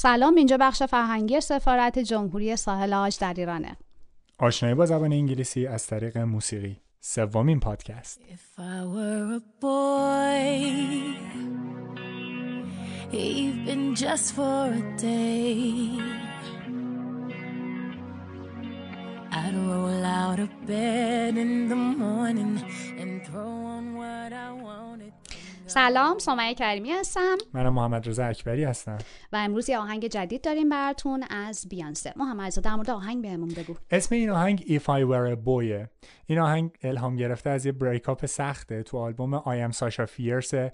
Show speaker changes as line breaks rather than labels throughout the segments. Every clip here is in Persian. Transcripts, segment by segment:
سلام اینجا بخش فرهنگی سفارت جمهوری ساحل آج در ایرانه.
آشنایی با زبان انگلیسی از طریق موسیقی. سومین پادکست.
If I were a boy, even just for a day, I'd roll out of bed in the morning and throw on what I wanted.
سلام. سمیه کریمی هستم.
منم محمد رضا اکبری هستم.
و امروز یه آهنگ جدید داریم براتون از بیانسه. محمد رضا در مورد آهنگ بهمون بگو.
اسم این آهنگ If I Were a Boy. این آهنگ الهام گرفته از یه breakup سخته تو آلبوم I Am Sasha Fierce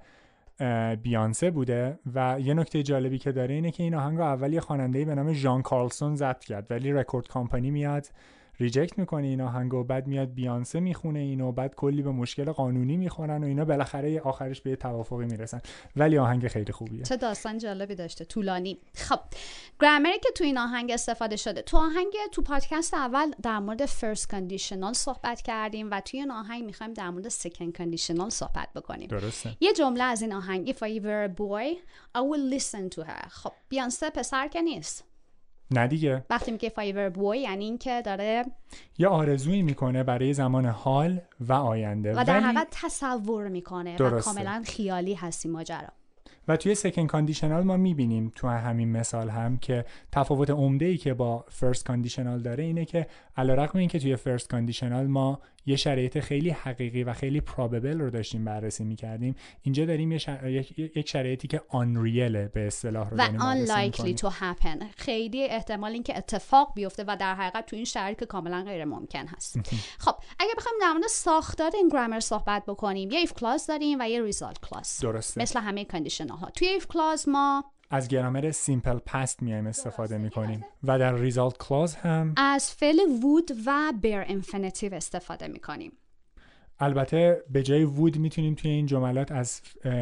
بیانسه بوده. و یه نکته جالبی که داره اینه که این آهنگ رو اول یه خواننده‌ای به نام ژان کارلسون ضبط کرد ولی record company میاد. reject می‌کنه این آهنگ و بعد میاد بیانسه می‌خونه اینو بعد کلی به مشکل قانونی می‌خورن و اینا بالاخره آخرش به توافقی می‌رسن. ولی آهنگ خیلی خوبیه.
چه داستان جالبی داشته طولانی. خب گرامری که تو این آهنگ استفاده شده. تو آهنگ تو پادکست اول در مورد first conditional صحبت کردیم و توی این آهنگ می‌خوایم در مورد second conditional صحبت بکنیم.
درسته.
یه جمله از این آهنگ If I were a boy I would listen to her. خب بیانسه پسر که نیست.
نه دیگه.
وقتی میگه a boy یعنی اینکه داره
یه آرزویی می‌کنه برای زمان حال و آینده.
و در
ولی-
حقیقت تصور می‌کنه و
درسته.
کاملا خیالی هستی ماجرا.
و توی second conditional ما می‌بینیم تو همین مثال هم که تفاوت عمده ای که با first conditional داره اینه که علیرغم اینکه توی first conditional ما یه شرایط خیلی حقیقی و خیلی probable رو داشتیم بررسی می‌کردیم اینجا داریم یه شر... یک... شرایطی که unreal ه به اصطلاح رو
و unlikely to happen. خیلی احتمال اینکه اتفاق بیفته و در حقیقت تو این شرایط که کاملا غیر ممکن هست. خب اگه بخوایم در مورد ساختار این گرامر صحبت بکنیم یه if clause داریم و یه result clause.
درسته.
مثل همه conditional ها. توی if clause ما
از گرامر simple past میایم استفاده می‌کنیم. و در result clause هم
از فعل would و bare infinitive استفاده می‌کنیم.
البته به جای would می‌تونیم توی این جملات از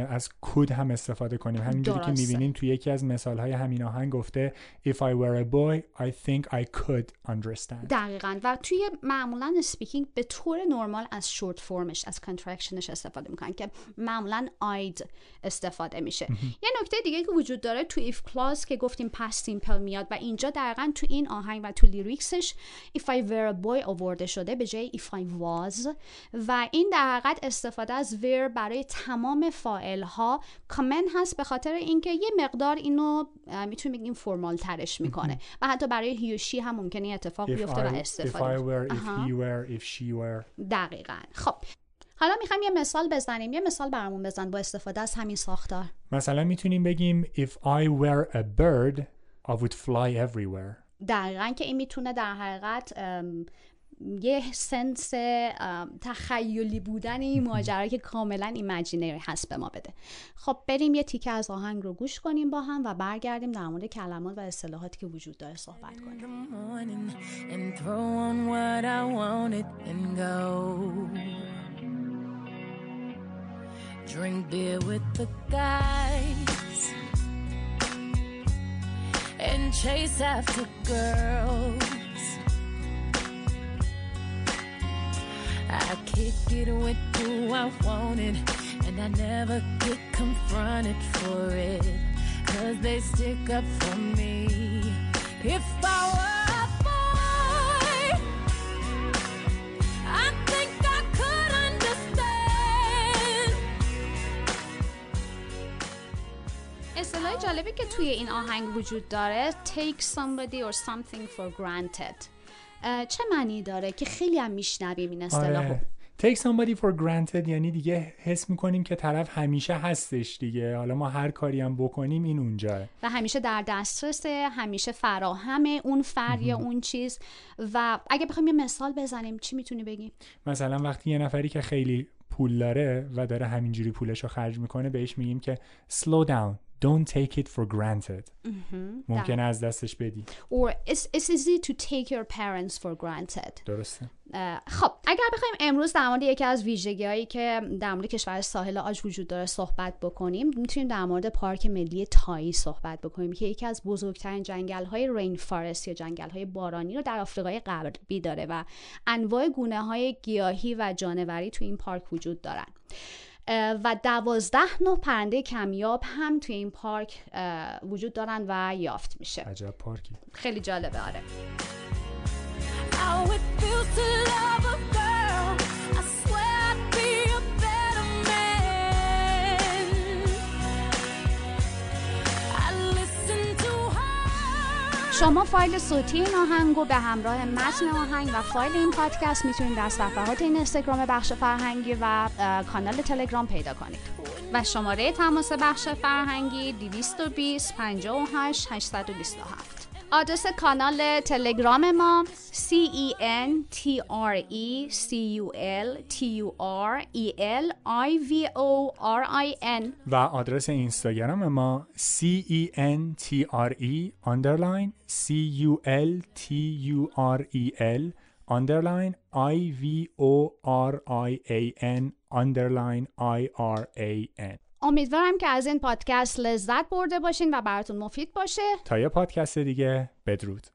از could هم استفاده کنیم. همینجوری که. می‌بینیم توی یکی از مثال های همین آهنگ گفته If I were a boy I think I could understand.
دقیقا. و توی معمولا speaking به طور نرمال از short form ش از contraction ش استفاده می‌کنن که معمولا I'd استفاده میشه. یه نکته دیگه که وجود داره تو if clause که گفتیم past simple میاد و اینجا دقیقا تو این آهنگ و تو lyrics ش if I were a boy آورده شده به جای if I was و این در حقیقت استفاده از were برای تمام فاعل ها common هست به خاطر اینکه یه مقدار اینو می‌تونیم بگیم formal ترش می‌کنه و حتی برای he و she هم ممکنه اتفاق بیفته و
if
استفاده
I were, if
آها.
he were, if she were.
دقیقا. خب. حالا می‌خوایم یه مثال بزنیم. یه مثال برامون بزن با استفاده از همین ساختار.
مثلا می‌تونیم بگیم If I were a bird I would fly everywhere.
دقیقا که این می‌تونه در حقیقت یه sense تخیلی بودن این ماجرا که کاملا imaginary هست به ما بده. خب بریم یه تیکه از آهنگ رو گوش کنیم با هم و برگردیم در مورد کلمات و اصطلاحاتی که وجود داره صحبت کنیم.
I kick it with who I wanted and I never get confronted for it. Cause they stick up for me. If I were a boy, I think I could understand.
اصطلاح جالبی که توی این آهنگ وجود داره take somebody or something for granted اه، چه معنی داره که خیلی هم میشنویم این اصطلاح
آره. Take somebody for granted یعنی دیگه حس می‌کنیم که طرف همیشه هستش دیگه. حالا ما هر کاری هم بکنیم این اونجاه
و همیشه در دسترسه همیشه فراهمه اون فر یا اون چیز. و اگه بخوایم یه مثال بزنیم چی می‌تونی بگیم
مثلا وقتی یه نفری که خیلی پول داره و داره همینجوری پولش رو خرج می‌کنه بهش میگیم که slow down. Don't take it for granted. ممکنه از دستش بدی.
Or it's, it's easy to take your parents for granted.
درسته.
اه، خب اگر بخوایم امروز در مورد یکی از ویژگی هایی که در مورد کشور ساحل آج وجود داره صحبت بکنیم می‌تونیم در مورد پارک ملی تایی صحبت بکنیم که یکی از بزرگترین جنگل های رین فارست یا جنگل های بارانی رو در آفریقای غربی داره و انواع گونه های گیاهی و جانوری تو این پارک وجود دارن. و دوازده نه پرنده کمیاب هم توی این پارک وجود دارن و یافت میشه.
عجب پارکی.
خیلی جالبه آره. شما فایل صوتی این آهنگ رو به همراه متن آهنگ و فایل این پادکست می‌تونید در صفحات این اینستاگرام بخش فرهنگی و کانال تلگرام پیدا کنید. و شماره تماس بخش فرهنگی 220 58 827 آدرس کانال تلگرام ما C E N T R E C U L T U R E L I V O R I N
و آدرس اینستاگرام ما C E N T R E underline C U L T U R E L underline I V O R I A N underline I R A N
امیدوارم که از این پادکست لذت برده باشین و براتون مفید باشه.
تا یه پادکست دیگه بدرود.